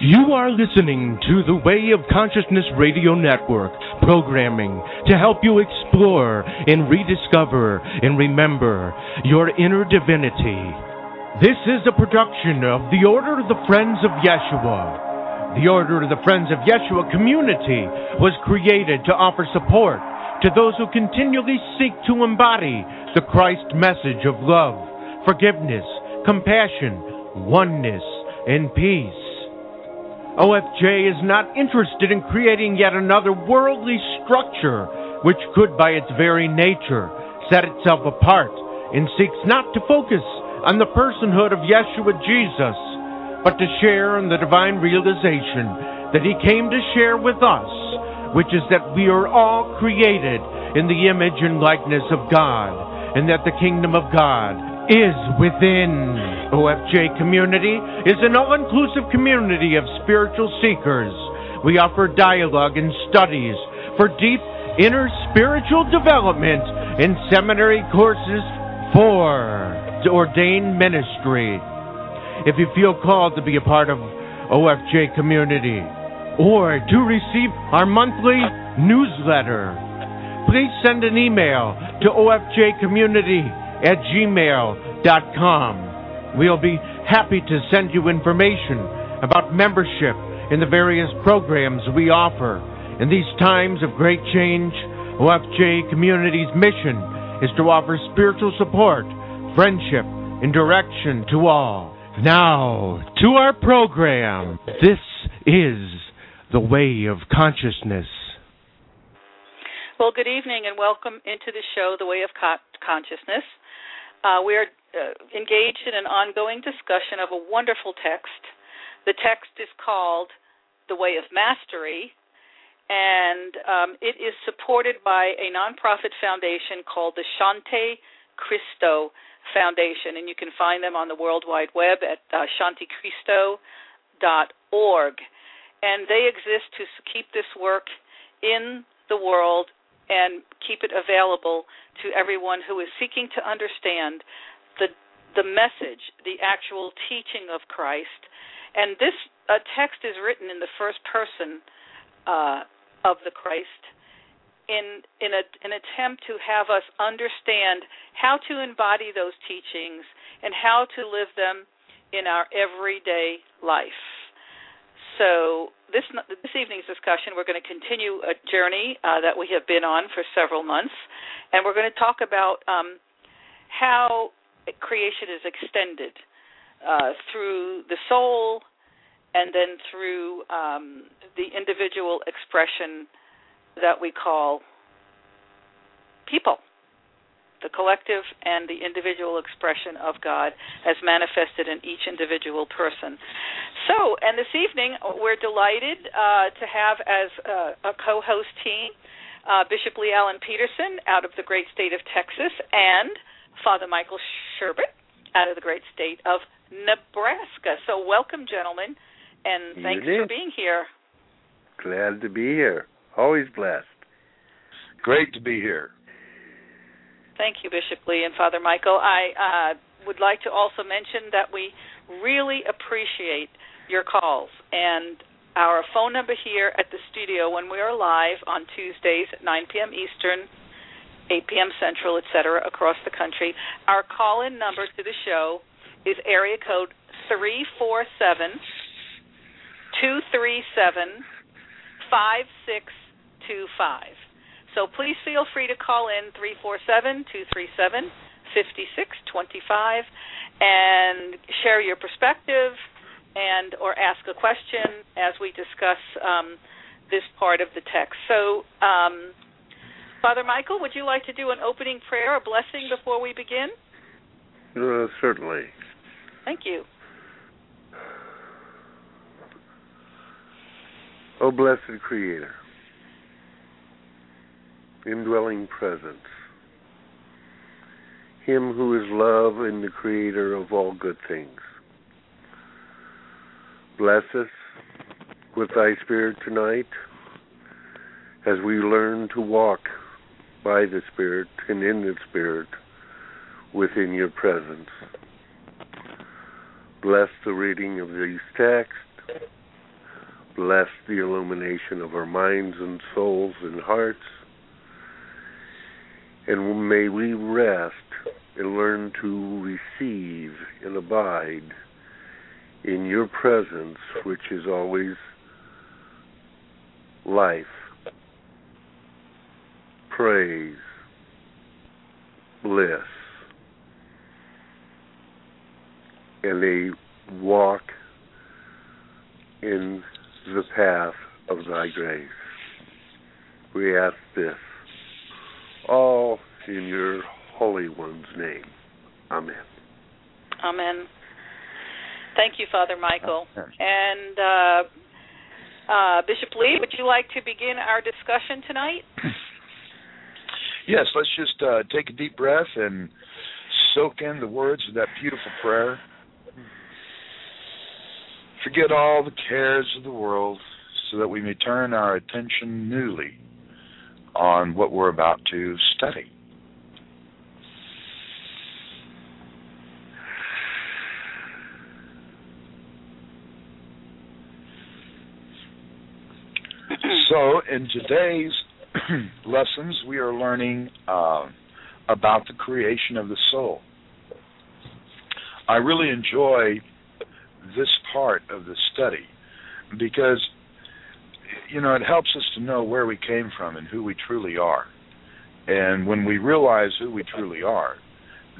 You are listening to the Way of Consciousness Radio Network, programming to help you explore and rediscover and remember your inner divinity. This is a production of the Order of the Friends of Yeshua. The Order of the Friends of Yeshua community was created to offer support to those who continually seek to embody the Christ message of love, forgiveness, compassion, oneness, and peace. OFJ is not interested in creating yet another worldly structure which could, by its very nature, set itself apart and seeks not to focus on the personhood of Yeshua Jesus, but to share in the divine realization that he came to share with us, which is that we are all created in the image and likeness of God, and that the kingdom of God is within. OFJ Community is an all inclusive community of spiritual seekers. We offer dialogue and studies for deep inner spiritual development and seminary courses for ordained ministry. If you feel called to be a part of OFJ Community or to receive our monthly newsletter, please send an email to ofjcommunity at gmail.com. We'll be happy to send you information about membership in the various programs we offer. In these times of great change, OFJ Community's mission is to offer spiritual support, friendship, and direction to all. Now, to our program. This is the way of consciousness. Well, good evening and welcome into the show, The Way of Consciousness. Uh, we are uh, engaged in an ongoing discussion of a wonderful text. The text is called The Way of Mastery, and um, it is supported by a nonprofit foundation called the Shanti Christo Foundation, and you can find them on the World Wide Web at uh. And they exist to keep this work in the world and keep it available to everyone who is seeking to understand the the message, the actual teaching of Christ. And this uh, text is written in the first person uh, of the Christ in in a, an attempt to have us understand how to embody those teachings and how to live them in our everyday life. So this this evening's discussion, we're going to continue a journey uh, that we have been on for several months, and we're going to talk about um, how creation is extended uh, through the soul, and then through um, the individual expression that we call people the collective and the individual expression of God as manifested in each individual person. So, and this evening we're delighted uh, to have as uh, a co-host team uh, Bishop Lee Allen Petersen out of the great state of Texas and Father Michael Sherbert out of the great state of Nebraska. So, welcome, gentlemen, and thanks for being here. Glad to be here. Always blessed. Great to be here. Thank you, Bishop Lee and Father Michael. I uh, would like to also mention that we really appreciate your calls and our phone number here at the studio when we are live on Tuesdays at 9 p.m. Eastern, 8 p.m. Central, etc., across the country. Our call in number to the show is area code 347 237 5625. So please feel free to call in 347 237 5625 and share your perspective and or ask a question as we discuss um, this part of the text. So, um, Father Michael, would you like to do an opening prayer or blessing before we begin? Uh, certainly. Thank you. O blessed Creator indwelling presence, Him who is love and the creator of all good things. Bless us with thy Spirit tonight as we learn to walk by the Spirit and in the Spirit within your presence. Bless the reading of these texts bless the illumination of our minds and souls and hearts. And may we rest and learn to receive and abide in your presence, which is always life, praise, bliss, and a walk in the path of thy grace. We ask this all in your Holy One's name. Amen. Amen. Thank you, Father Michael. And uh, uh, Bishop Lee, would you like to begin our discussion tonight? Yes, let's just uh, take a deep breath and soak in the words of that beautiful prayer. Forget all the cares of the world so that we may turn our attention newly on what we're about to study. so, in today's lessons, we are learning uh, about the creation of the soul. I really enjoy this part of the study because you know it helps us to know where we came from and who we truly are. And when we realize who we truly are,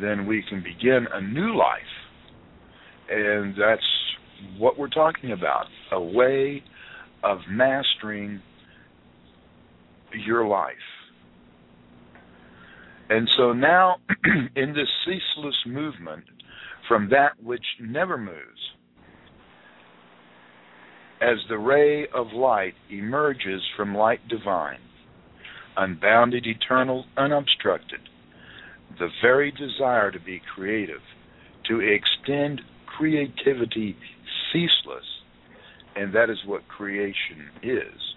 then we can begin a new life. And that's what we're talking about a way of mastering your life. And so now, in this ceaseless movement from that which never moves, as the ray of light emerges from light divine, unbounded, eternal, unobstructed, the very desire to be creative, to extend creativity ceaseless, and that is what creation is.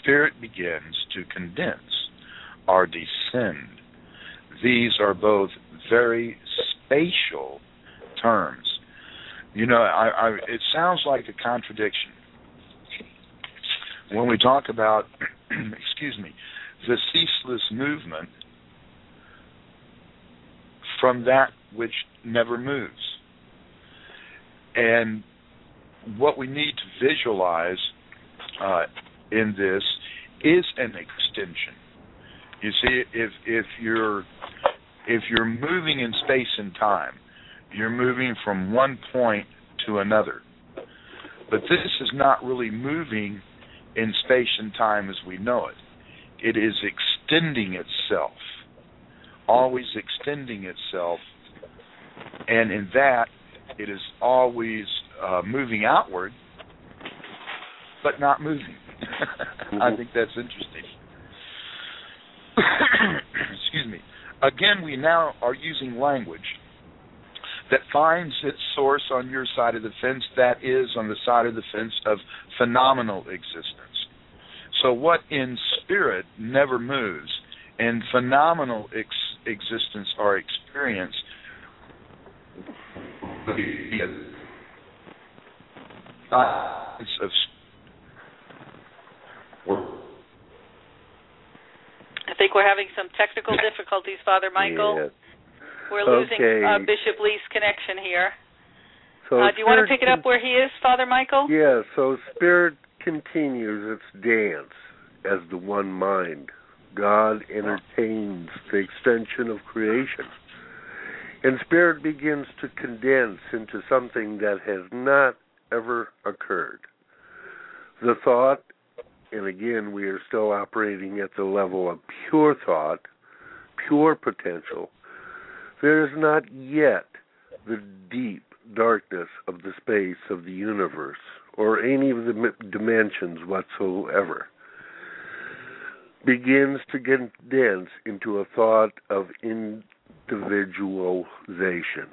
Spirit begins to condense or descend. These are both very spatial terms. You know, I, I, it sounds like a contradiction when we talk about, excuse me, the ceaseless movement from that which never moves. And what we need to visualize uh, in this is an extension. You see, if if you're if you're moving in space and time, you're moving from one point to another. But this is not really moving in space and time as we know it. It is extending itself, always extending itself, and in that, it is always uh, moving outward, but not moving. I think that's interesting. Excuse me. Again, we now are using language that finds its source on your side of the fence, that is, on the side of the fence of phenomenal existence. So, what in spirit never moves, and phenomenal ex- existence or experience of I think we're having some technical difficulties, Father Michael. Yes. We're losing Okay. uh, Bishop Lee's connection here. So Uh, do you want to pick it up where he is, Father Michael? Yeah, so spirit continues its dance as the one mind. God entertains the extension of creation. And spirit begins to condense into something that has not ever occurred. The thought, and again, we are still operating at the level of pure thought, pure potential. There is not yet the deep darkness of the space of the universe or any of the dimensions whatsoever begins to condense into a thought of individualization.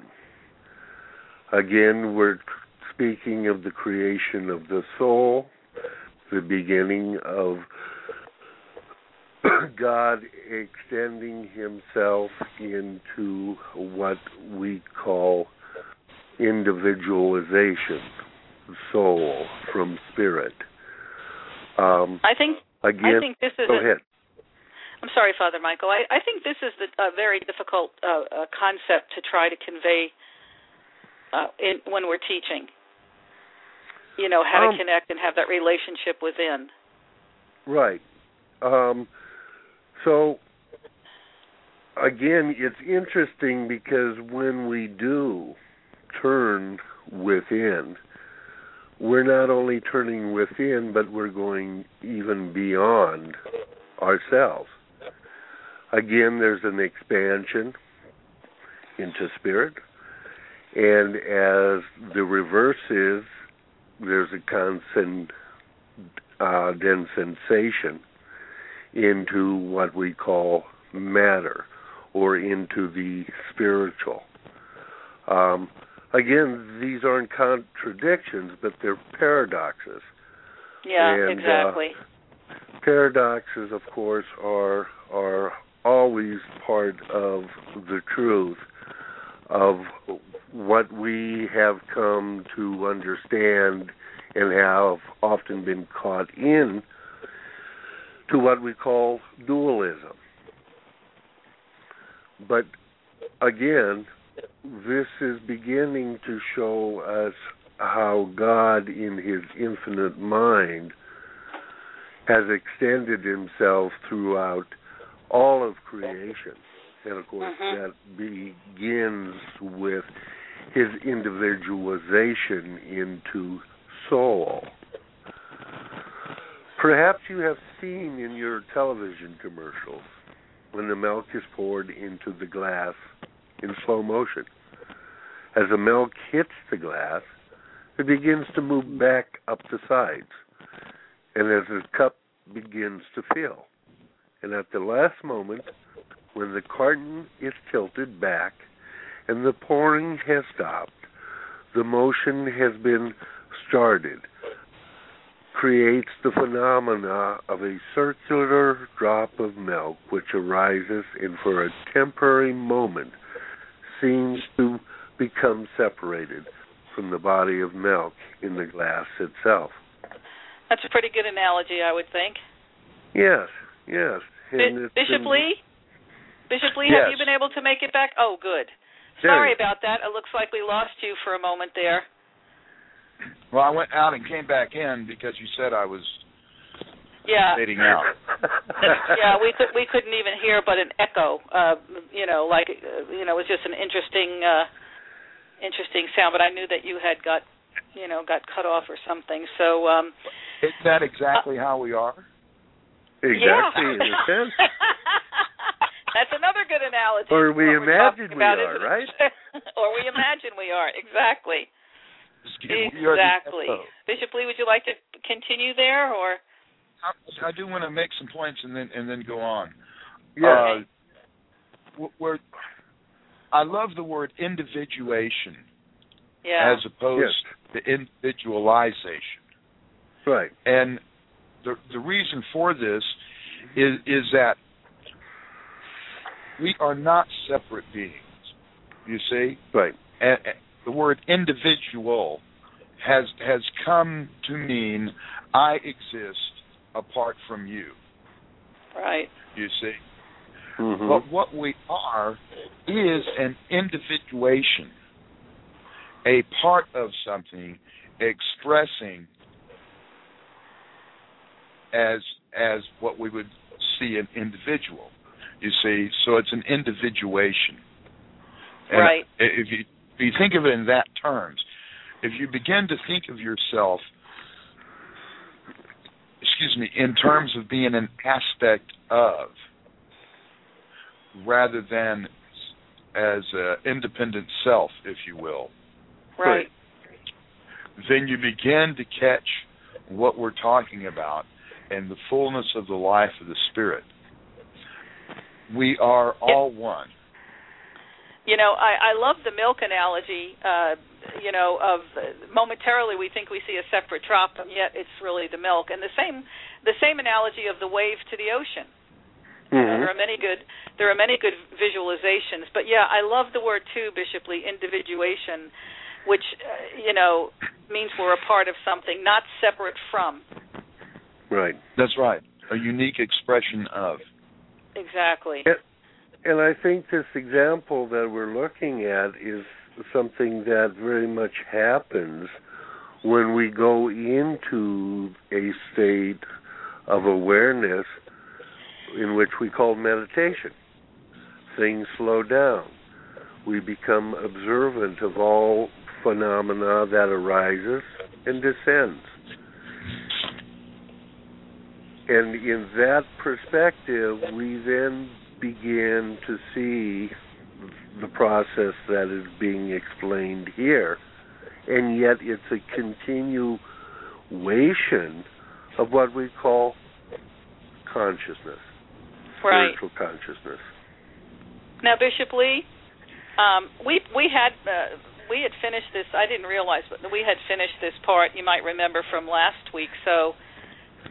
Again, we're speaking of the creation of the soul, the beginning of God extending himself into what we call individualization, soul from spirit. Um, I think again, I think this is go a, ahead. I'm sorry, Father Michael. I, I think this is the, a very difficult uh, uh, concept to try to convey uh, in, when we're teaching. You know how Um, to connect and have that relationship within. Right. Um, so again, it's interesting because when we do turn within, we're not only turning within, but we're going even beyond ourselves. Again, there's an expansion into spirit, and as the reverse is, there's a constant uh, sensation into what we call matter or into the spiritual. Um, again, these aren't contradictions, but they're paradoxes. Yeah, And, uh, exactly. Paradoxes, of course, are are always part of the truth of what we have come to understand and have often been caught in to what we call dualism. But again, this is beginning to show us how God, in His infinite mind, has extended Himself throughout all of creation. And of course, Mhm. that begins with His individualization into soul. Perhaps you have seen in your television commercials when the milk is poured into the glass in slow motion. As the milk hits the glass, it begins to move back up the sides. And as the cup begins to fill. And at the last moment, when the carton is tilted back and the pouring has stopped, the motion has been started, creates the phenomena of a circular drop of milk which arises and for a temporary moment seems to become separated from the body of milk in the glass itself. That's a pretty good analogy, I would think. Yes, yes. It's Bishop been- Lee? Bishop Lee, have you been able to make it back? Oh, good. Sorry about that. It looks like we lost you for a moment there. Well, I went out and came back in because you said I was Yeah. fading out. yeah, we could we couldn't even hear but an echo. Uh, you know, like uh, you know, it was just an interesting uh interesting sound, but I knew that you had got you know, got cut off or something. So um Is that exactly how we are? Exactly, yeah. in a sense. That's another good analogy. Or we imagine we are, right? or we imagine we are. Exactly. We are the Exactly. Bishop Lee, would you like to continue there or I, I do want to make some points and then and then go on. Yeah. Uh, where I love the word individuation yeah. as opposed to individualization. right. And the the reason for this is is that we are not separate beings. You see, Right. and, and the word individual has has come to mean I exist apart from you. right. You see, Mhm. but what we are is an individuation, a part of something expressing as as what we would see an individual. You see, so it's an individuation. And Right. If you if you think of it in that terms, if you begin to think of yourself, excuse me, in terms of being an aspect of, rather than as an independent self, if you will, Right. then you begin to catch what we're talking about and the fullness of the life of the Spirit. We are all one. You know, I, I love the milk analogy. Uh, you know, of uh, momentarily we think we see a separate drop, and yet it's really the milk. And the same, the same analogy of the wave to the ocean. Uh, Mhm. there are many good, there are many good visualizations. But yeah, I love the word too, Bishop Lee, individuation, which uh, you know means we're a part of something, not separate from. Right. That's right. A unique expression of. Exactly. And, and I think this example that we're looking at is something that very much happens when we go into a state of awareness in which we call meditation. Things slow down. We become observant of all phenomena that arises and descends. And in that perspective, we then begin to see the process that is being explained here. And yet it's a continuation of what we call consciousness, Right. spiritual consciousness. Now, Bishop Lee, um, we we had uh, we had finished this. I didn't realize, but we had finished this part. You might remember from last week. So,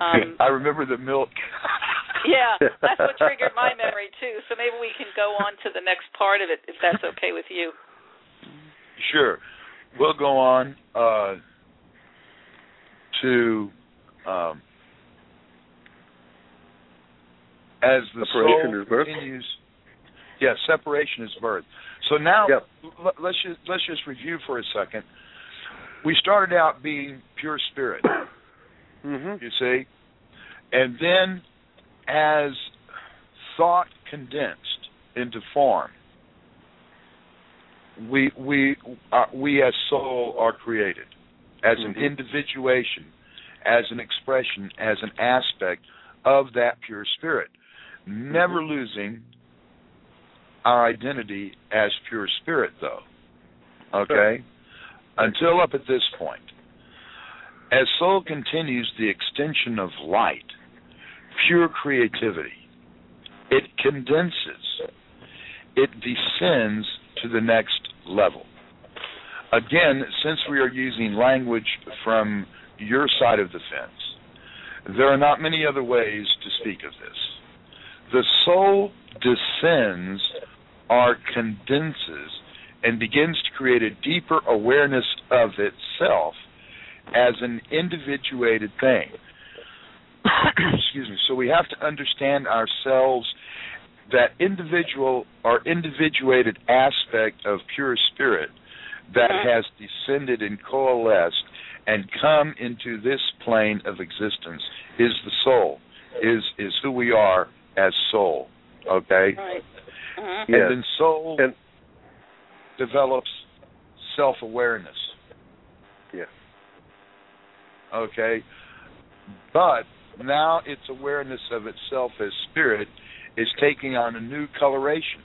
um, I remember the milk. yeah, that's what triggered my memory too. So maybe we can go on to the next part of it, if that's okay with you. Sure. We'll go on uh, to um, as the Separation soul is birth? continues. Yeah, separation is birth. So now Yep. l- let's just let's just review for a second. We started out being pure spirit, hmm you see, and then as thought condensed into form, we we uh, we as soul are created as an Mhm. individuation, as an expression, as an aspect of that pure spirit, never losing our identity as pure spirit, though. Okay, until up at this point. As soul continues the extension of light, pure creativity, it condenses, it descends to the next level. Again, since we are using language from your side of the fence, there are not many other ways to speak of this. The soul descends or condenses and begins to create a deeper awareness of itself as an individuated thing. Excuse me. So we have to understand ourselves that individual or individuated aspect of pure spirit that Mhm. has descended and coalesced and come into this plane of existence is the soul, is is who we are as soul. Okay? Right. Yes. And then soul And- develops self awareness. Yeah. Okay? But now its awareness of itself as spirit is taking on a new coloration,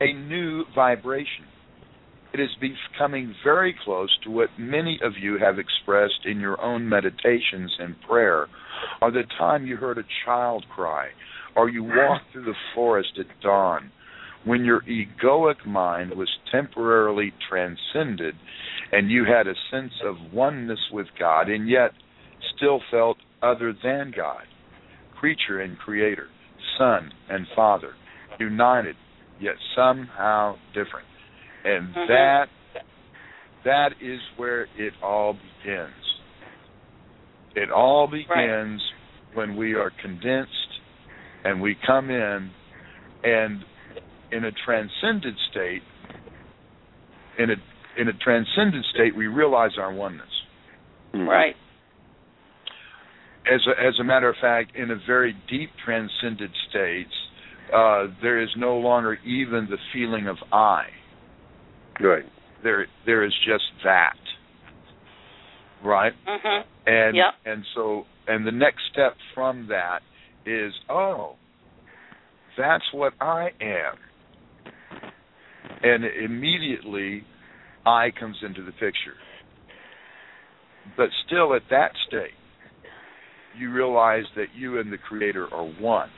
a new vibration. It is becoming very close to what many of you have expressed in your own meditations and prayer, or the time you heard a child cry, or you walked through the forest at dawn, when your egoic mind was temporarily transcended and you had a sense of oneness with God and yet still felt other than God, creature and creator, son and father, united yet somehow different. And Mhm. that that is where it all begins. It all begins when we are condensed and we come in and in a transcended state in a in a transcendent state we realize our oneness. Right. As a, as a matter of fact, in a very deep transcended states, uh, there is no longer even the feeling of I. Right. There there is just that. Right? Mm-hmm. And Yep. and so and the next step from that is oh that's what I am. And immediately I comes into the picture. But still at that state you realize that you and the creator are one.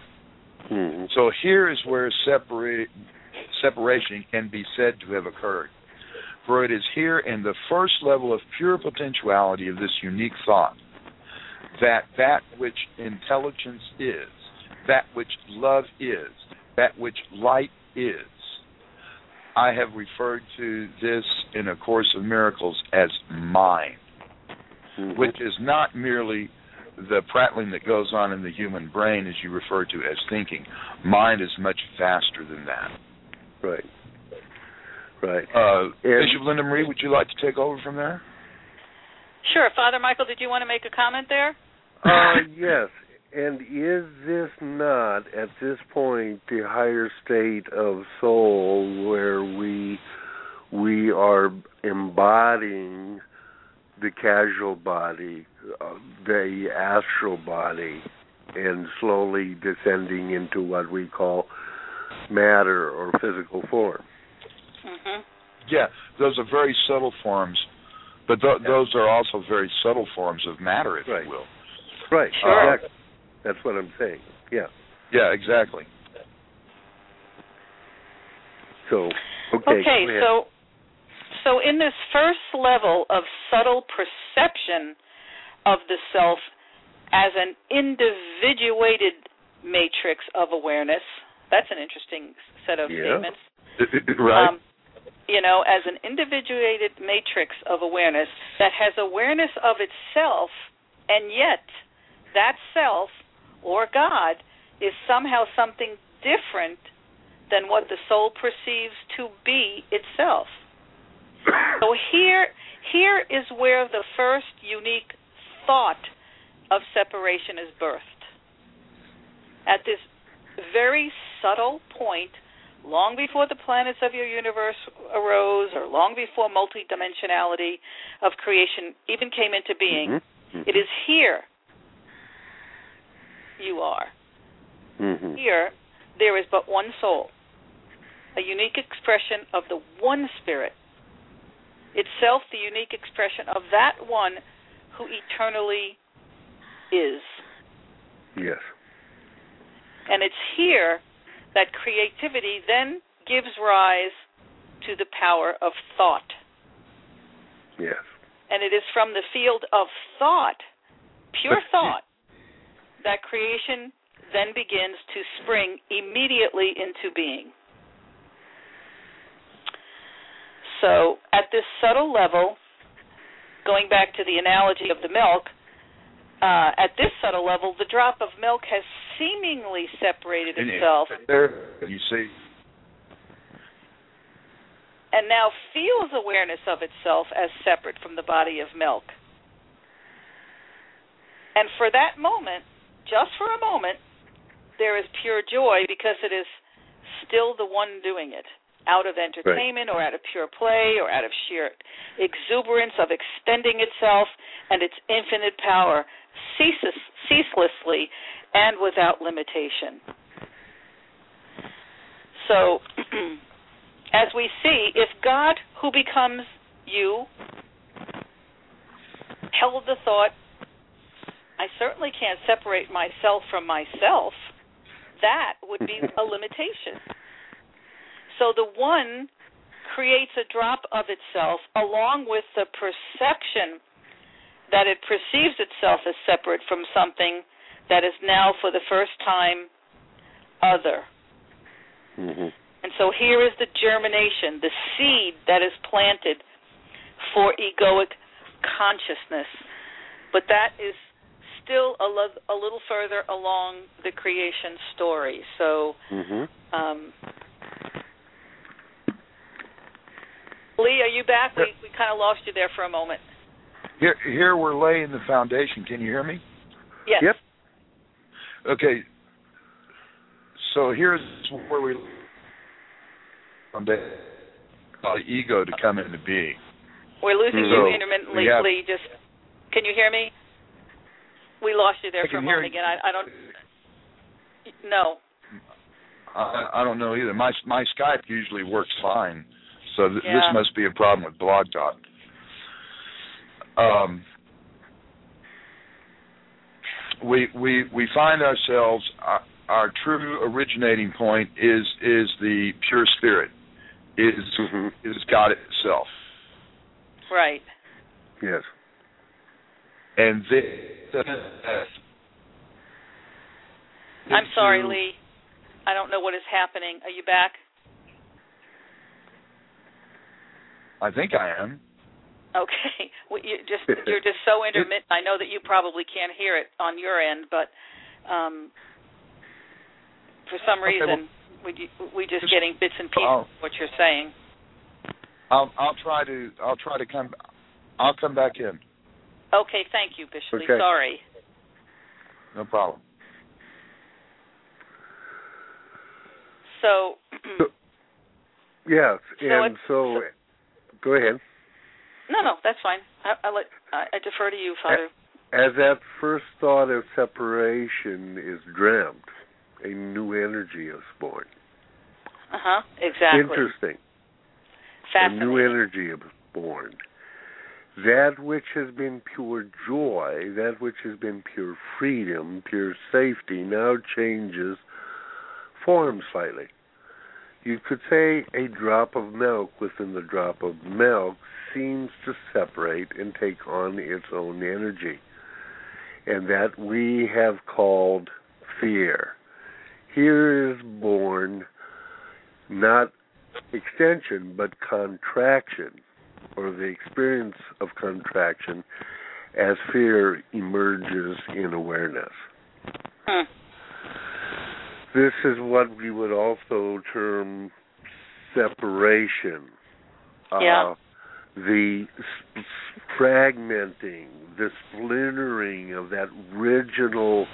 Mhm. So here is where separation can be said to have occurred. For it is here in the first level of pure potentiality of this unique thought that that which intelligence is, that which love is, that which light is. I have referred to this in A Course of Miracles as mind Mhm. which is not merely the prattling that goes on in the human brain, as you refer to as thinking, mind is much faster than that. Right. Right. Uh, And- Bishop Linda Marie, would you like to take over from there? Sure, Father Michael, did you want to make a comment there? Uh, yes. And is this not, at this point, the higher state of soul where we we are embodying the causal body, the astral body, and slowly descending into what we call matter or physical form? Mhm. Yeah, those are very subtle forms, but th- those are also very subtle forms of matter, if Right. you will. Right. Sure. Exactly. That's what I'm saying. Yeah. Yeah, exactly. So, okay. Okay, so so in this first level of subtle perception of the self as an individuated matrix of awareness, that's an interesting set of Yeah. statements. right. Um, you know, as an individuated matrix of awareness that has awareness of itself, and yet that self or God is somehow something different than what the soul perceives to be itself. So here here is where the first unique thought of separation is birthed. At this very subtle point, long before the planets of your universe arose or long before multidimensionality of creation even came into being, Mhm. Mhm. it is here you are. Mhm. Here, there is but one soul, a unique expression of the one spirit, itself the unique expression of that one who eternally is. Yes. And it's here that creativity then gives rise to the power of thought. Yes. And it is from the field of thought, pure thought, that creation then begins to spring immediately into being. So, at this subtle level, going back to the analogy of the milk, uh, at this subtle level, the drop of milk has seemingly separated itself there, you see. and now feels awareness of itself as separate from the body of milk. And for that moment, just for a moment, there is pure joy because it is still the one doing it, out of entertainment or out of pure play or out of sheer exuberance of extending itself and its infinite power ceases, ceaselessly and without limitation. So, as we see, if God, who becomes you, held the thought, I certainly can't separate myself from myself, that would be a limitation. So the one creates a drop of itself along with the perception that it perceives itself as separate from something that is now for the first time other. Mhm. And so here is the germination, the seed that is planted for egoic consciousness. But that is still a, lo- a little further along the creation story. So, Mhm. um, Lee, are you back? We, we kind of lost you there for a moment. Here, here we're laying the foundation. Can you hear me? Yes. Yep. Okay. So here's where we on the ego to come into being. We're losing So, you intermittently, have- Lee. Just can you hear me? We lost you there I for a moment again. I, I don't. No. I, I don't know either. My my Skype usually works fine, so th- Yeah. this must be a problem with Blog Talk. Um, we we we find ourselves our, our true originating point is is the pure spirit, is Mhm. is God itself, Right. Yes. and this. I'm sorry, Lee. I don't know what is happening. Are you back? I think I am. Okay, well, you just you're just so intermittent. I know that you probably can't hear it on your end, but um, for some Okay, reason we we just just- getting bits and pieces I'll- of what you're saying. I'll I'll try to I'll try to come I'll come back in. Okay, thank you, Bishop. Okay. Sorry. No problem. So, Yes, So and it's- so, go ahead. no, no, that's fine. I, I let I, I defer to you, Father. As that first thought of separation is dreamt, a new energy is born. Uh huh. Exactly. Interesting. Fascinating. A new energy is born. That which has been pure joy, that which has been pure freedom, pure safety, now changes form slightly. You could say a drop of milk within the drop of milk seems to separate and take on its own energy. And that we have called fear. Here is born not extension but contraction or the experience of contraction as fear emerges in awareness. Hmm. This is what we would also term separation. Yeah. Uh, the fragmenting, the splintering of that original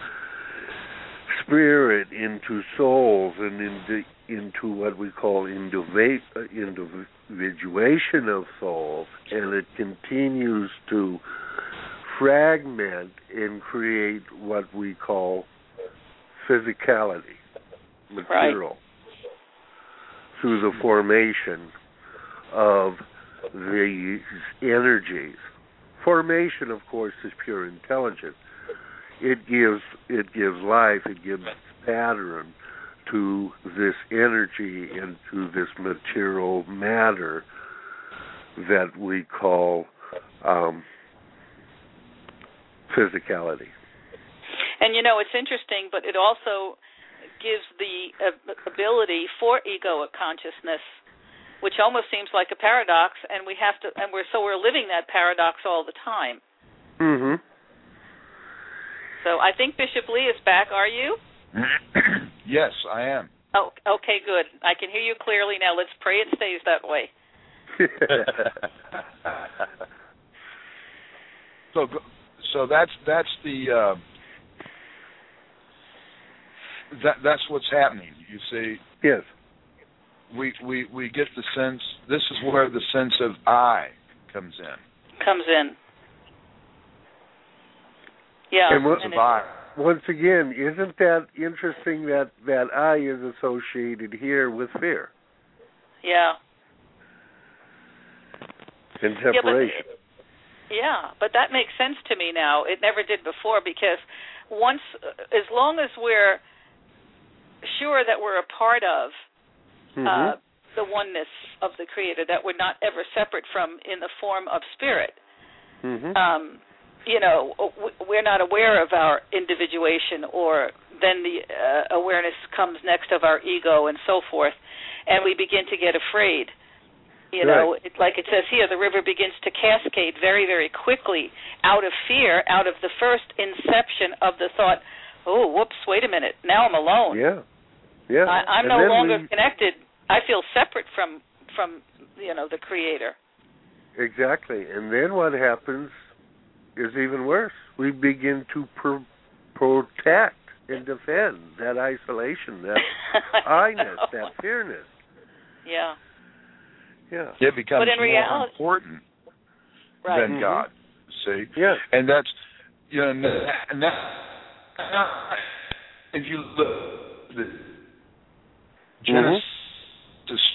spirit into souls and into into what we call uh, individuation of souls, and it continues to fragment and create what we call physicality, material, through the formation of these energies. Formation, of course, is pure intelligence. It gives it gives life, it gives pattern to this energy and to this material matter that we call um, physicality. And you know, it's interesting, but it also gives the ability for egoic consciousness, which almost seems like a paradox, and we have to, and we're so we're living that paradox all the time. Mm-hmm. So I think Bishop Lee is back. Are you? yes, I am. Oh, okay, good. I can hear you clearly now. Let's pray it stays that way. so go- so that's that's the uh, that that's what's happening. You see, yes. we we we get the sense. This is where the sense of I comes in. Comes in. Yeah. And what- and I. Once again, isn't that interesting that that I is associated here with fear yeah. and Yeah, but separation? Yeah, but that makes sense to me now. It never did before because once, as long as we're sure that we're a part of Mhm. uh, the oneness of the Creator, that we're not ever separate from in the form of spirit, Mhm. um, you know, we're not aware of our individuation, or then the uh, awareness comes next of our ego and so forth, and we begin to get afraid. You know, it, like it says here, the river begins to cascade very, very quickly out of fear, out of the first inception of the thought, oh, whoops, wait a minute, now I'm alone. yeah. Yeah. I, I'm And no longer we- connected. I feel separate from from you know the Creator. Exactly. And then what happens is even worse. We begin to pr- protect and defend that isolation, that I I-ness, know. that fearness. Yeah. Yeah. It becomes But in more reality- important Right. than Mhm. God. See, Yes. and that's you know, and that, and that if you look the Genesis.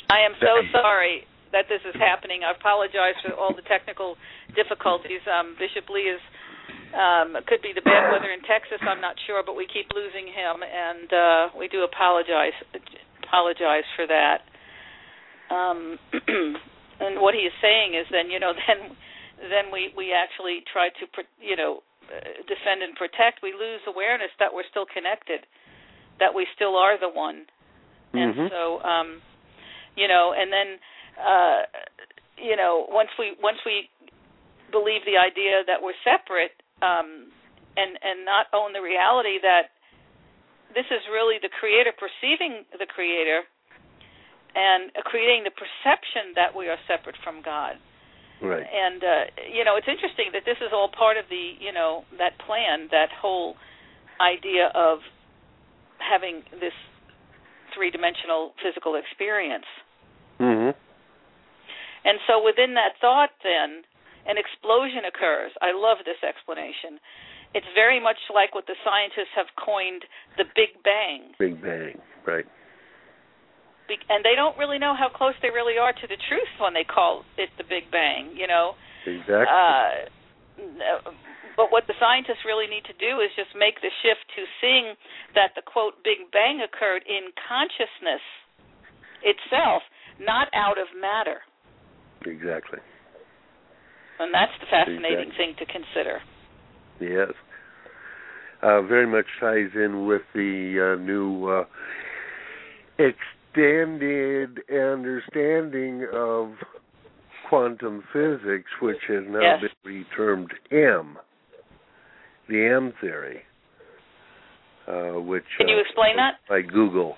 I am so sorry that this is happening. I apologize for all the technical difficulties. Um, Bishop Lee is um, could be the bad weather in Texas. I'm not sure, but we keep losing him, and uh, we do apologize apologize for that. Um, and what he is saying is, then you know, then then we we actually try to pr- you know defend and protect. We lose awareness that we're still connected, that we still are the one and Mhm. so um you know and then uh you know once we once we believe the idea that we're separate um, and and not own the reality that this is really the creator perceiving the creator and creating the perception that we are separate from God. Right. And uh, you know, it's interesting that this is all part of the you know that plan, that whole idea of having this three-dimensional physical experience. Mhm. And so within that thought, then, an explosion occurs. I love this explanation. It's very much like what the scientists have coined the Big Bang. Big Bang. Right. And they don't really know how close they really are to the truth when they call it the Big Bang, you know. Exactly. Uh, but what the scientists really need to do is just make the shift to seeing that the quote Big Bang occurred in consciousness itself, not out of matter. Exactly. And that's the fascinating Exactly. thing to consider. Yes. Uh, very much ties in with the uh, new uh, extended understanding of quantum physics, which has now Yes. been termed M, the M theory, uh, which Can you uh, explain that? by Google.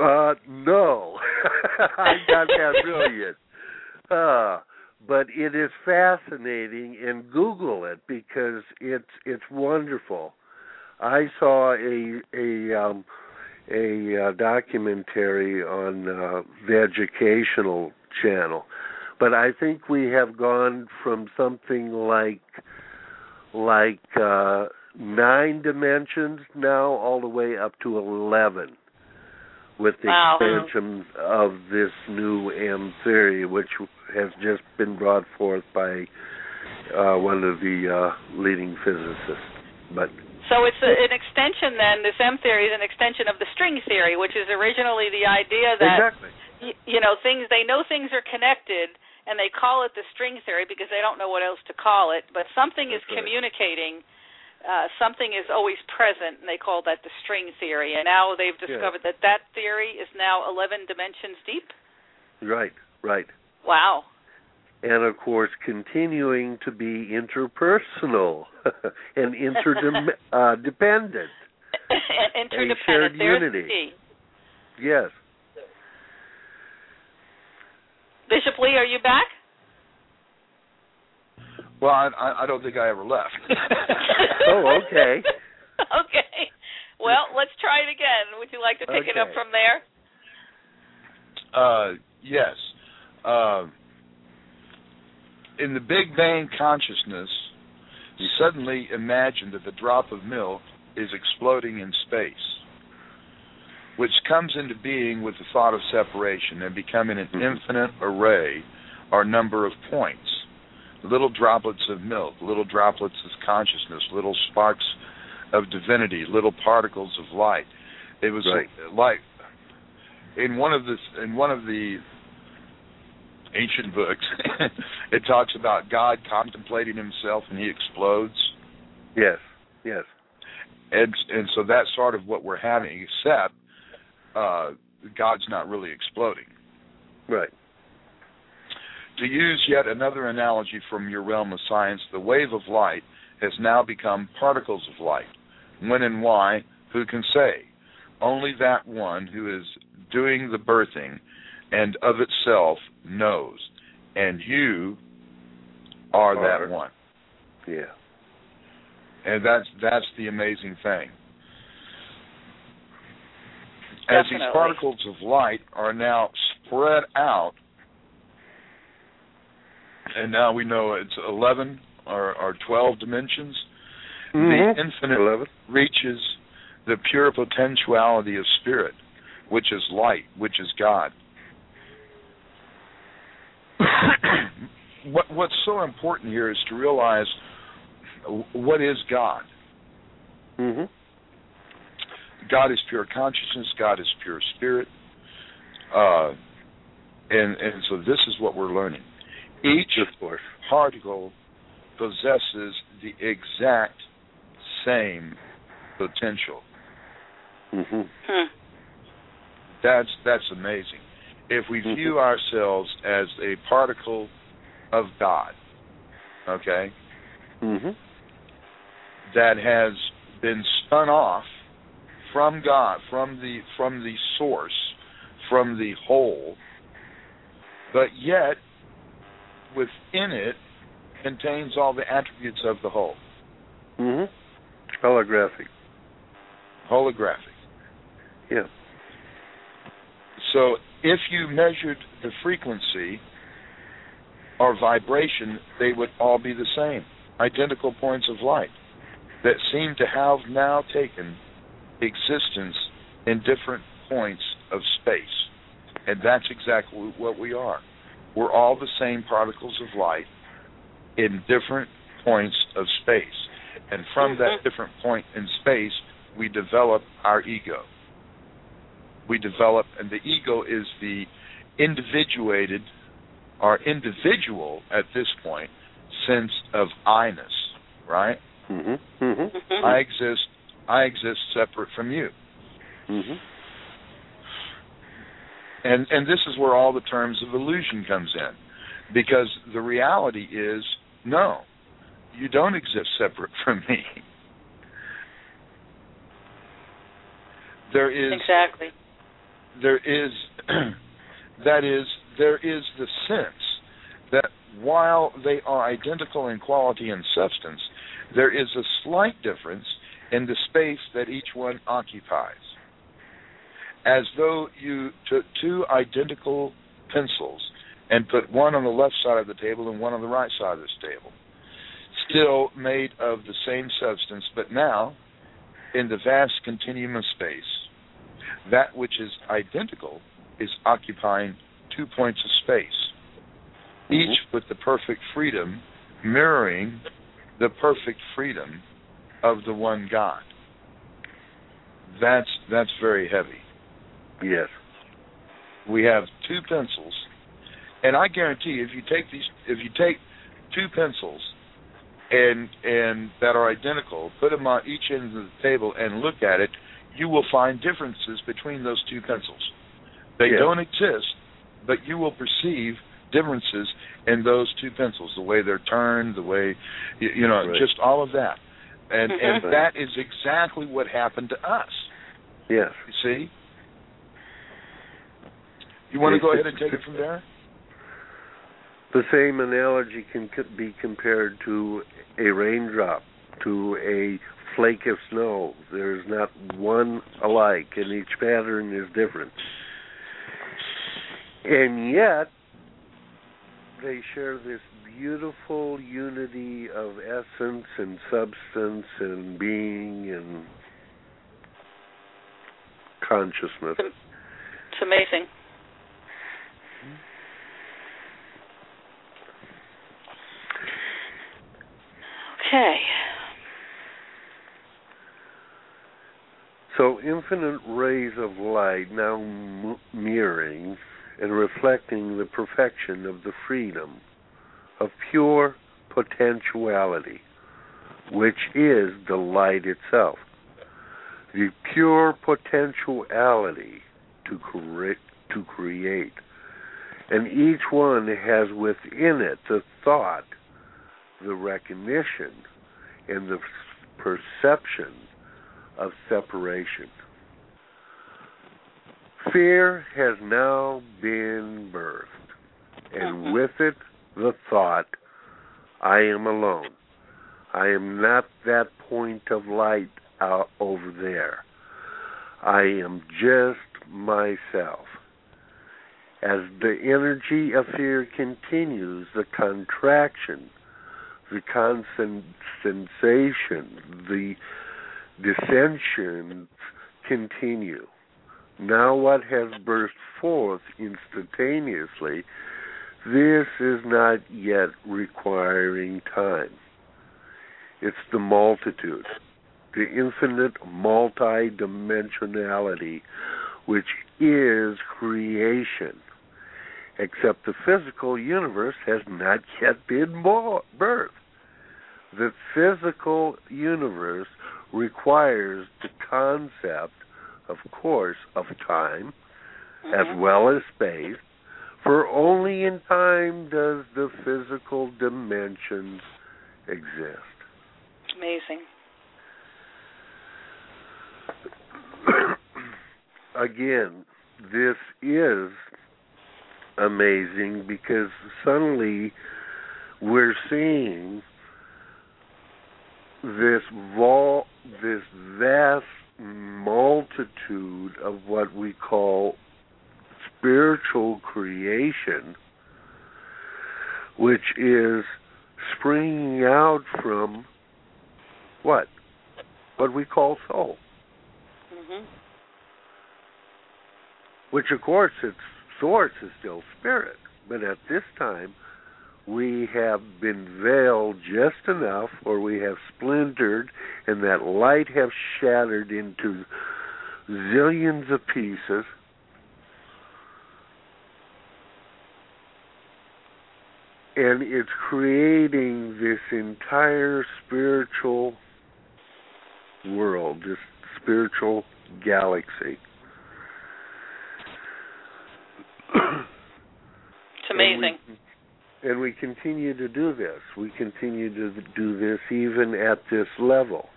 Uh, no, I got that brilliant. Uh, but it is fascinating, and Google it because it's it's wonderful. I saw a a um, a uh, documentary on uh, the educational channel, but I think we have gone from something like like uh, nine dimensions now all the way up to eleven with the Wow. expansion of this new M theory, which has just been brought forth by uh, one of the uh, leading physicists. But So it's a, an extension then. This M theory is an extension of the string theory, which is originally the idea that exactly, y- you know things they know things are connected and they call it the string theory because they don't know what else to call it but something is That's right. communicating uh something is always present and they call that the string theory and now they've discovered that that theory is now 11 dimensions deep right, right. wow and of course continuing to be interpersonal and interdependent. uh, dependent. and interdependent shared there's unity. the key Yes. bishop lee are you back Well, I, I I don't think I ever left. Oh, okay. okay well let's try it again would you like to pick it up from there Uh, yes. Um, in the Big Bang consciousness, you suddenly imagine that the drop of milk is exploding in space, which comes into being with the thought of separation and becoming an Mhm. infinite array or number of points. Little droplets of milk, little droplets of consciousness, little sparks of divinity, little particles of light. It was Right. like in one of the in one of the ancient books, it talks about God contemplating Himself and He explodes, Yes. Yes. and and so that's sort of what we're having, except uh, God's not really exploding. Right. To use yet another analogy from your realm of science, the wave of light has now become particles of light. When and why, who can say? Only that one who is doing the birthing and of itself knows. And you are Are. that one. Yeah. And that's that's the amazing thing. As these particles of light are now spread out, and now we know it's 11 or, or 12 dimensions, Mhm. the infinite Eleven. reaches the pure potentiality of spirit, which is light, which is God. What what's so important here is to realize what is God. Mhm. God is pure consciousness. God is pure spirit. Uh, and and so this is what we're learning. Each Of course. particle possesses the exact same potential. Mhm. hmm. That's that's amazing. If we view ourselves as a particle of God, okay, Mhm. that has been spun off from God, from the from the source, from the whole, but yet within it contains all the attributes of the whole, Mhm. Holographic. holographic. Yeah. So if you measured the frequency or vibration, they would all be the same, identical points of light that seem to have now taken existence in different points of space. And that's exactly what we are. We're all the same particles of light in different points of space. And from that mm-hmm. different point in space, we develop our ego. We develop, and the ego is the individuated or individual at this point sense of I-ness, right? Mhm. Mhm. Mhm. I exist. I exist separate from you, Mhm. and and this is where all the terms of illusion comes in, because the reality is no, you don't exist separate from me. There is Exactly. there is that is there is the sense that while they are identical in quality and substance, there is a slight difference in the space that each one occupies. As though you took two identical pencils and put one on the left side of the table and one on the right side of this table. Still made of the same substance, but now in the vast continuum of space, that which is identical is occupying two points of space, mm-hmm. each with the perfect freedom mirroring the perfect freedom of the one God. That's that's very heavy. Yes. We have two pencils, and I guarantee you, if you take these, if you take two pencils and and that are identical, put them on each end of the table and look at it, you will find differences between those two pencils. They Yeah. don't exist, but you will perceive differences in those two pencils, the way they're turned, the way you, you know, Right. just all of that. And and that is exactly what happened to us. Yes. You see? You want to go ahead and take it from there? The same analogy can be compared to a raindrop, to a flake of snow. There's not one alike, and each pattern is different. And yet, they share this beautiful unity of essence and substance and being and consciousness. It's amazing. Okay. So infinite rays of light now m- mirroring and reflecting the perfection of the freedom of pure potentiality, which is the light itself. The pure potentiality to create, to create. And each one has within it the thought, the recognition, and the perception of separation. Fear has now been birthed, and Mhm. with it the thought, I am alone. I am not that point of light out over there. I am just myself. As the energy of fear continues, the contraction, the constant sensation, the dissensions continue. Now, what has burst forth instantaneously, this is not yet requiring time. It's the multitude, the infinite multidimensionality, which is creation. Except the physical universe has not yet been birthed. The physical universe requires the concept, of course, of time as Mhm. well as space For only in time does the physical dimensions exist. Amazing. Again, this is amazing because suddenly we're seeing this vol- this vast multitude of what we call spiritual creation which is springing out from what? What we call soul. Hmm which of course its source is still spirit but at this time we have been veiled just enough or we have splintered and that light have shattered into zillions of pieces and it's creating this entire spiritual world this spiritual galaxy It's amazing. We, and we continue to do this. We continue to do this even at this level.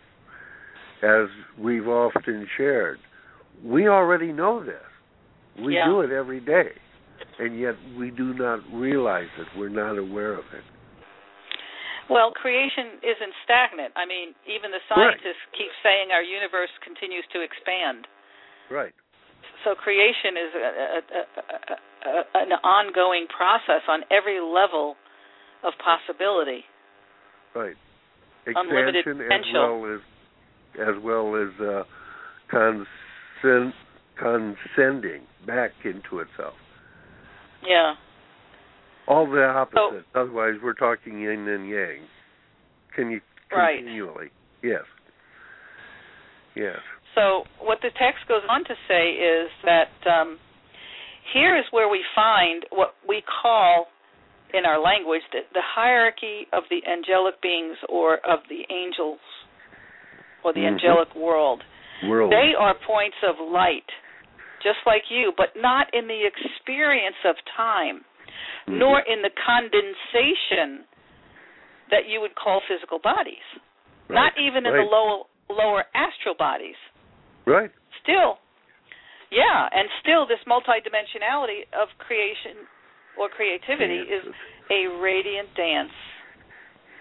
As we've often shared, we already know this. We Yeah. do it every day. And yet we do not realize it. We're not aware of it. Well, creation isn't stagnant. I mean, even the Right. scientists keep saying our universe continues to expand. Right. So creation is a, a, a, an ongoing process on every level of possibility. Right. Unlimited Expansion as potential. well as as well as uh, consent, back into itself. Yeah. All the opposites. Otherwise, we're talking yin and yang. Can you Right. continually? Yes. Yes. So what the text goes on to say is that um, here is where we find what we call in our language the, the hierarchy of the angelic beings or of the angels or the Mhm. angelic world. World. They are points of light, just like you, but not in the experience of time, Mhm. nor in the condensation that you would call physical bodies. Not even in right. the lower lower astral bodies. Right. Still, yeah, and still this multidimensionality of creation or creativity is a radiant dance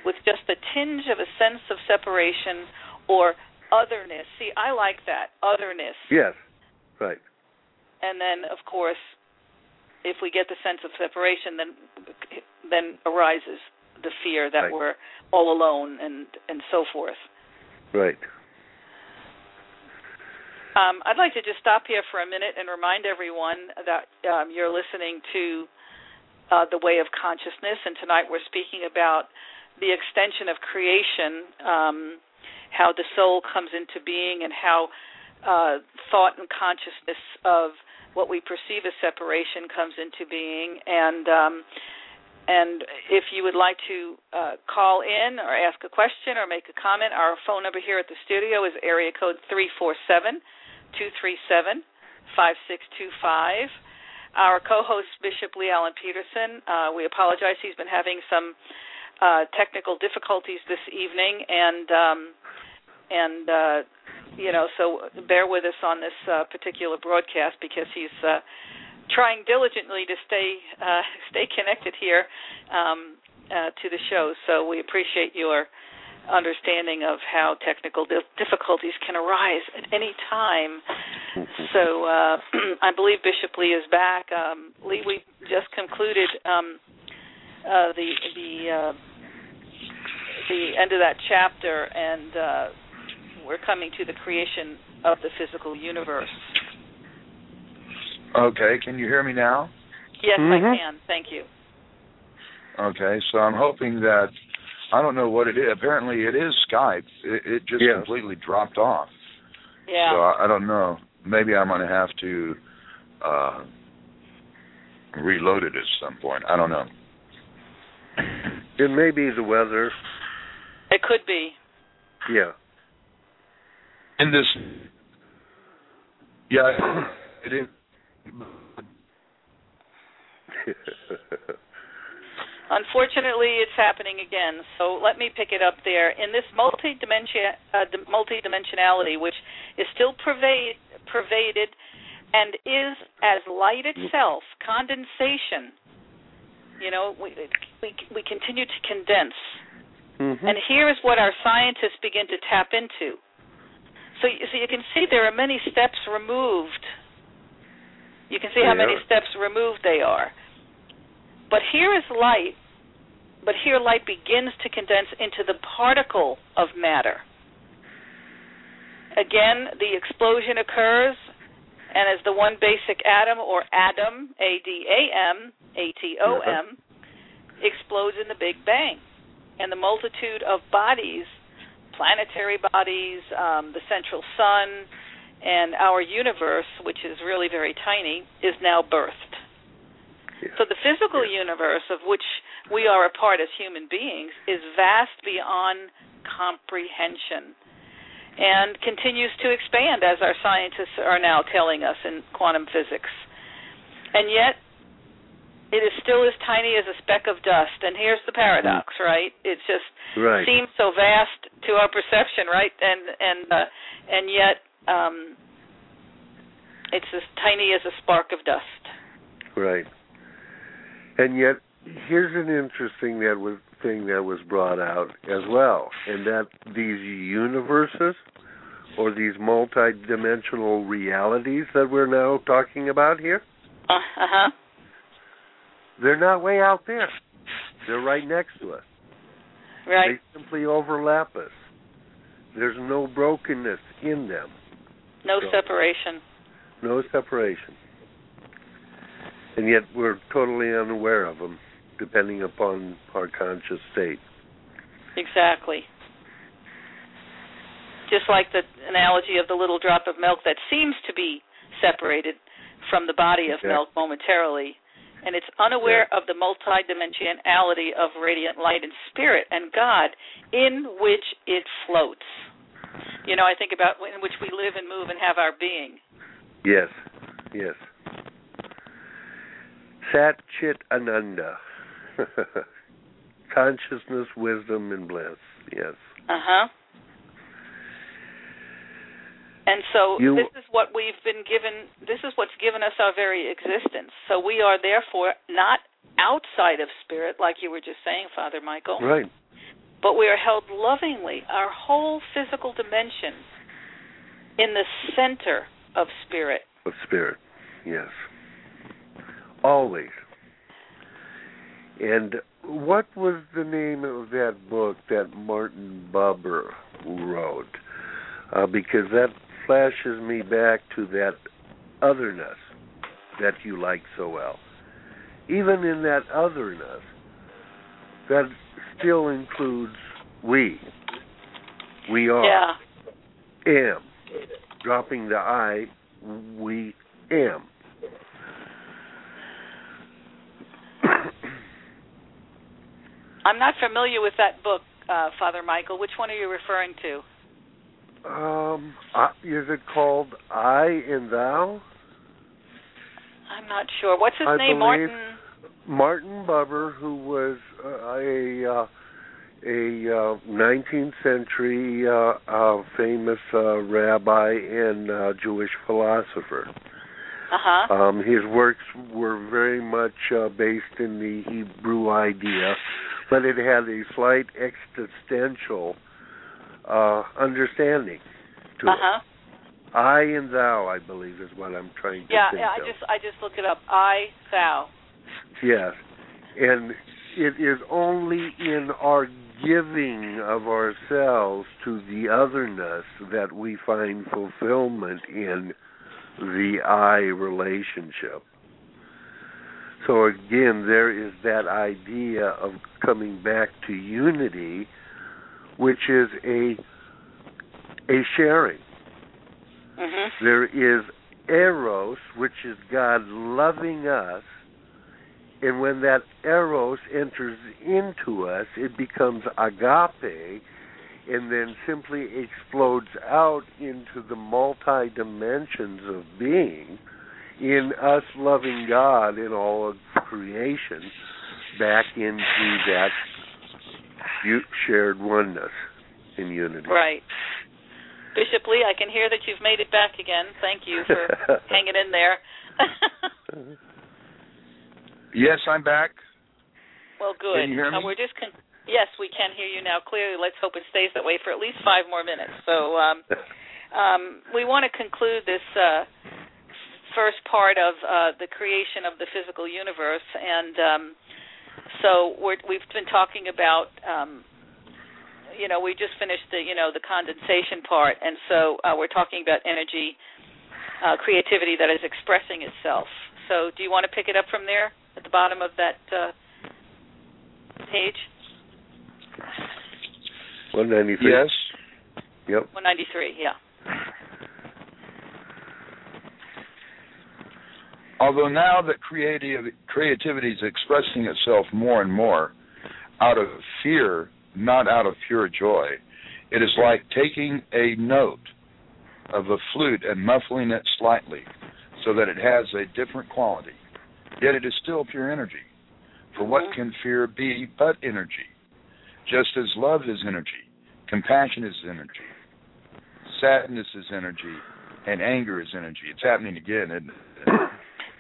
with just a tinge of a sense of separation or otherness. See, I like that otherness. Yes. Right. And then, of course, if we get the sense of separation, then then arises the fear that Right. we're all alone and and so forth. Right. Um, I'd like to just stop here for a minute and remind everyone that um, you're listening to uh, The Way of Consciousness, and tonight we're speaking about the extension of creation, um, how the soul comes into being, and how uh, thought and consciousness of what we perceive as separation comes into being. And um, and if you would like to uh, call in or ask a question or make a comment, our phone number here at the studio is area code three four seven. 237 5625. Our co host, Bishop Lee Allen Petersen, uh, we apologize. He's been having some uh, technical difficulties this evening, and um, and uh, you know, so bear with us on this uh, particular broadcast because he's uh, trying diligently to stay uh, stay connected here um, uh, to the show. So we appreciate your understanding of how technical difficulties can arise at any time. So uh, I believe Bishop Lee is back. Um, Lee, we just concluded um, uh, the the uh, the end of that chapter, and uh, we're coming to the creation of the physical universe. Okay, can you hear me now? Yes, Mhm. I can. Thank you. Okay, so I'm hoping that I don't know what it is. Apparently, it is Skype. It, it just Yes. completely dropped off. Yeah. So I, I don't know. Maybe I'm going to have to uh, reload it at some point. I don't know. It may be the weather. it could be. Yeah. And this, yeah, it is. Unfortunately, it's happening again. So let me pick it up there. In this multi-dimension, uh, multi-dimensionality, which is still pervade, pervaded and is as light itself, condensation. You know, we we we continue to condense. Mm-hmm. And here is what our scientists begin to tap into. So, so you can see there are many steps removed. You can see how many steps removed they are. But here is light, but here light begins to condense into the particle of matter. Again, the explosion occurs, and as the one basic atom or atom, A D A M, A T O M, explodes in the Big Bang. And the multitude of bodies, planetary bodies, um, the central sun, and our universe, which is really very tiny, is now birthed. So the physical universe of which we are a part as human beings is vast beyond comprehension and continues to expand as our scientists are now telling us in quantum physics. And yet it is still as tiny as a speck of dust. And here's the paradox, right? It just right. seems so vast to our perception, right? And and uh, and yet um, it's as tiny as a spark of dust. Right. And yet, here's an interesting that was thing that was brought out as well, and that these universes or these multi-dimensional realities that we're now talking about here, uh huh, they're not way out there. They're right next to us. Right. They simply overlap us. There's no brokenness in them. No so, separation. No separation and yet we're totally unaware of them, depending upon our conscious state. Exactly. Just like the analogy of the little drop of milk that seems to be separated from the body of yeah. milk momentarily, and it's unaware yeah. of the multidimensionality of radiant light and spirit and God in which it floats. You know, I think about in which we live and move and have our being. Yes, yes. Sat Chit Ananda. Consciousness, wisdom, and bliss. Yes. Uh huh. And so you, this is what we've been given. This is what's given us our very existence. So we are therefore not outside of spirit, like you were just saying, Father Michael. Right. But we are held lovingly, our whole physical dimension, in the center of spirit. Of spirit, yes always. And what was the name of that book that Martin Buber wrote? Uh, because that flashes me back to that otherness that you like so well. Even in that otherness, that still includes we. We are. Yeah. Am. Dropping the I, we am. I'm not familiar with that book, uh, Father Michael. Which one are you referring to? Um, uh, is it called I and Thou? I'm not sure. What's his I name? Martin. Martin Buber, who was uh, a uh, a uh, 19th century uh, uh, famous uh, rabbi and uh, Jewish philosopher. Uh-huh. Um, his works were very much uh, based in the Hebrew idea but it had a slight existential uh, understanding to uh-huh. it. I and thou, I believe, is what I'm trying to yeah, think yeah. I of. just I just looked it up. I thou. Yes, and it is only in our giving of ourselves to the otherness that we find fulfillment in the I relationship. So again, there is that idea of coming back to unity, which is a a sharing. Mm-hmm. There is eros, which is God loving us, and when that eros enters into us, it becomes agape, and then simply explodes out into the multi dimensions of being in us loving God in all of creation back into that shared oneness in unity. Right. Bishop Lee, I can hear that you've made it back again. Thank you for hanging in there. yes, I'm back. Well, good. Can you hear me? Uh, we're just con- yes, we can hear you now clearly. Let's hope it stays that way for at least five more minutes. So, um, um, we want to conclude this uh, first part of uh, the creation of the physical universe, and um, so we have been talking about. Um, you know, we just finished the you know the condensation part, and so uh, we're talking about energy, uh, creativity that is expressing itself. So, do you want to pick it up from there at the bottom of that uh, page? One ninety three. Yes. Yep. One ninety three. Yeah. Although now that creative, creativity is expressing itself more and more out of fear, not out of pure joy, it is like taking a note of a flute and muffling it slightly so that it has a different quality. Yet it is still pure energy. For what Mm-hmm. can fear be but energy? Just as love is energy, compassion is energy, sadness is energy, and anger is energy. It's happening again, isn't it?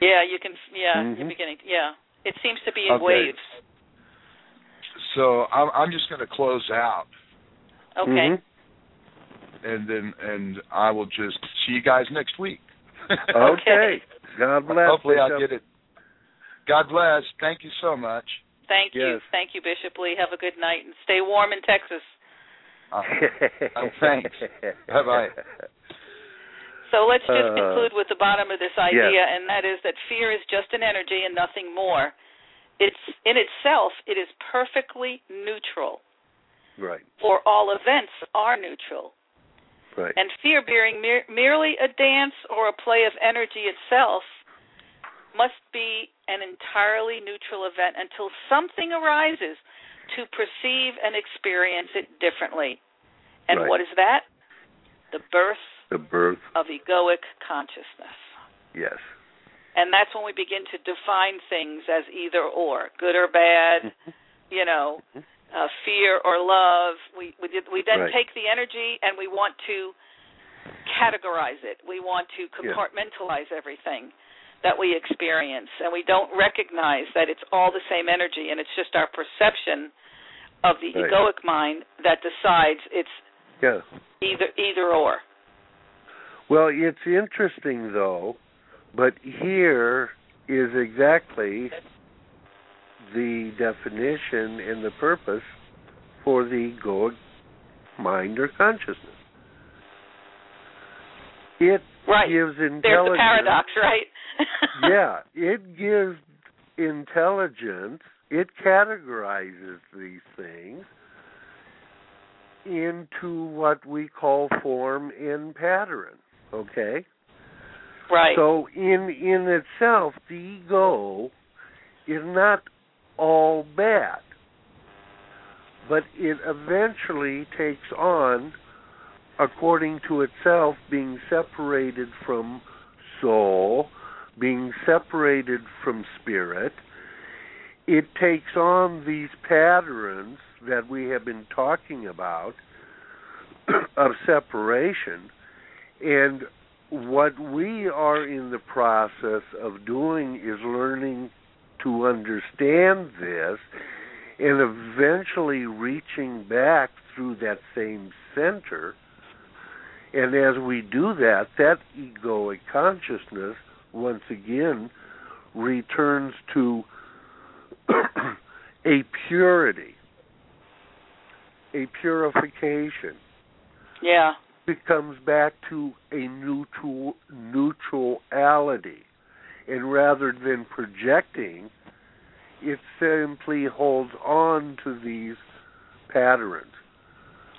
Yeah, you can. Yeah, Mhm. you're beginning. Yeah, it seems to be in Okay. waves. So I'm, I'm just going to close out, Okay. Mhm. and then and I will just see you guys next week. Okay. God bless. Hopefully I'll get it. God bless. Thank you so much. Thank you. Thank you, Bishop Lee. Have a good night and stay warm in Texas. Uh, Oh, thanks. Bye-bye. So let's just Uh, conclude with the bottom of this idea, and that is that fear is just an energy and nothing more. It's in itself, it is perfectly neutral, right. for all events are neutral. Right. And fear being mer- merely a dance or a play of energy itself must be an entirely neutral event until something arises to perceive and experience it differently. And Right. what is that? The birth the birth. of egoic consciousness. Yes. And that's when we begin to define things as either or, good or bad, you know, uh, fear or love. We we, did, we then Right. take the energy and we want to categorize it. We want to compartmentalize everything that we experience, and we don't recognize that it's all the same energy, and it's just our perception of the Right. egoic mind that decides it's Yeah. either either or. Well, it's interesting though, but here is exactly the definition and the purpose for the egoic mind or consciousness. It Right. gives There's intelligence. the paradox, right? yeah, it gives intelligence. It categorizes these things into what we call form and pattern. Okay? right. So in in itself, the ego is not all bad, but it eventually takes on, according to itself, being separated from soul, being separated from spirit. It takes on these patterns that we have been talking about of separation and what we are in the process of doing is learning to understand this and eventually reaching back through that same center. And as we do that, that egoic consciousness once again returns to a purity, a purification yeah. it comes back to a neutral neutrality and rather than projecting it simply holds on to these patterns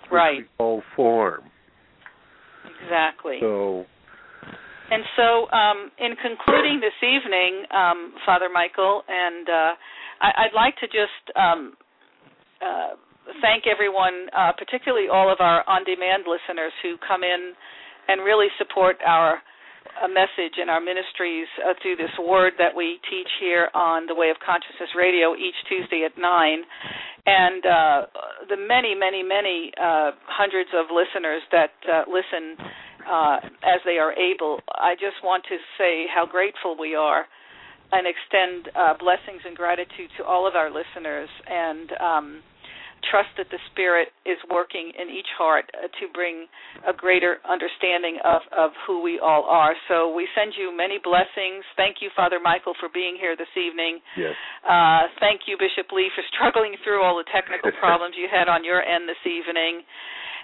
which Right. we call form Exactly. so And so, um, in concluding this evening, um, Father Michael, and uh, I, I'd like to just um, uh, thank everyone, uh, particularly all of our on-demand listeners who come in and really support our a message in our ministries uh, through this word that we teach here on the Way of Consciousness Radio each Tuesday at 9. And uh, the many, many, many uh, hundreds of listeners that uh, listen uh, as they are able, I just want to say how grateful we are and extend uh, blessings and gratitude to all of our listeners. And um, trust that the Spirit is working in each heart uh, to bring a greater understanding of, of who we all are. So we send you many blessings. Thank you, Father Michael, for being here this evening. Yes. Uh, thank you, Bishop Lee, for struggling through all the technical problems you had on your end this evening.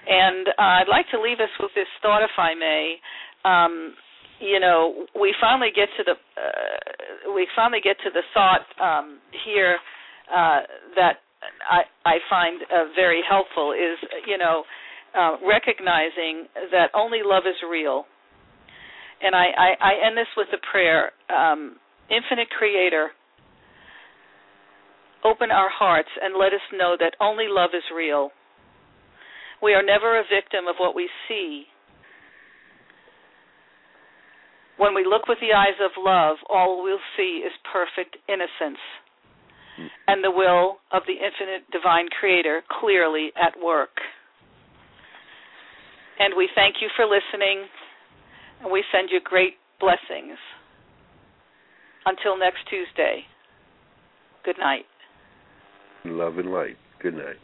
And uh, I'd like to leave us with this thought, if I may. Um, you know, we finally get to the uh, we finally get to the thought um, here uh, that I, I find uh, very helpful is you know uh, recognizing that only love is real. And I, I, I end this with a prayer. Um, Infinite Creator, open our hearts and let us know that only love is real. We are never a victim of what we see. When we look with the eyes of love, all we'll see is perfect innocence and the will of the infinite divine creator clearly at work. And we thank you for listening, and we send you great blessings. Until next Tuesday, good night. Love and light. Good night.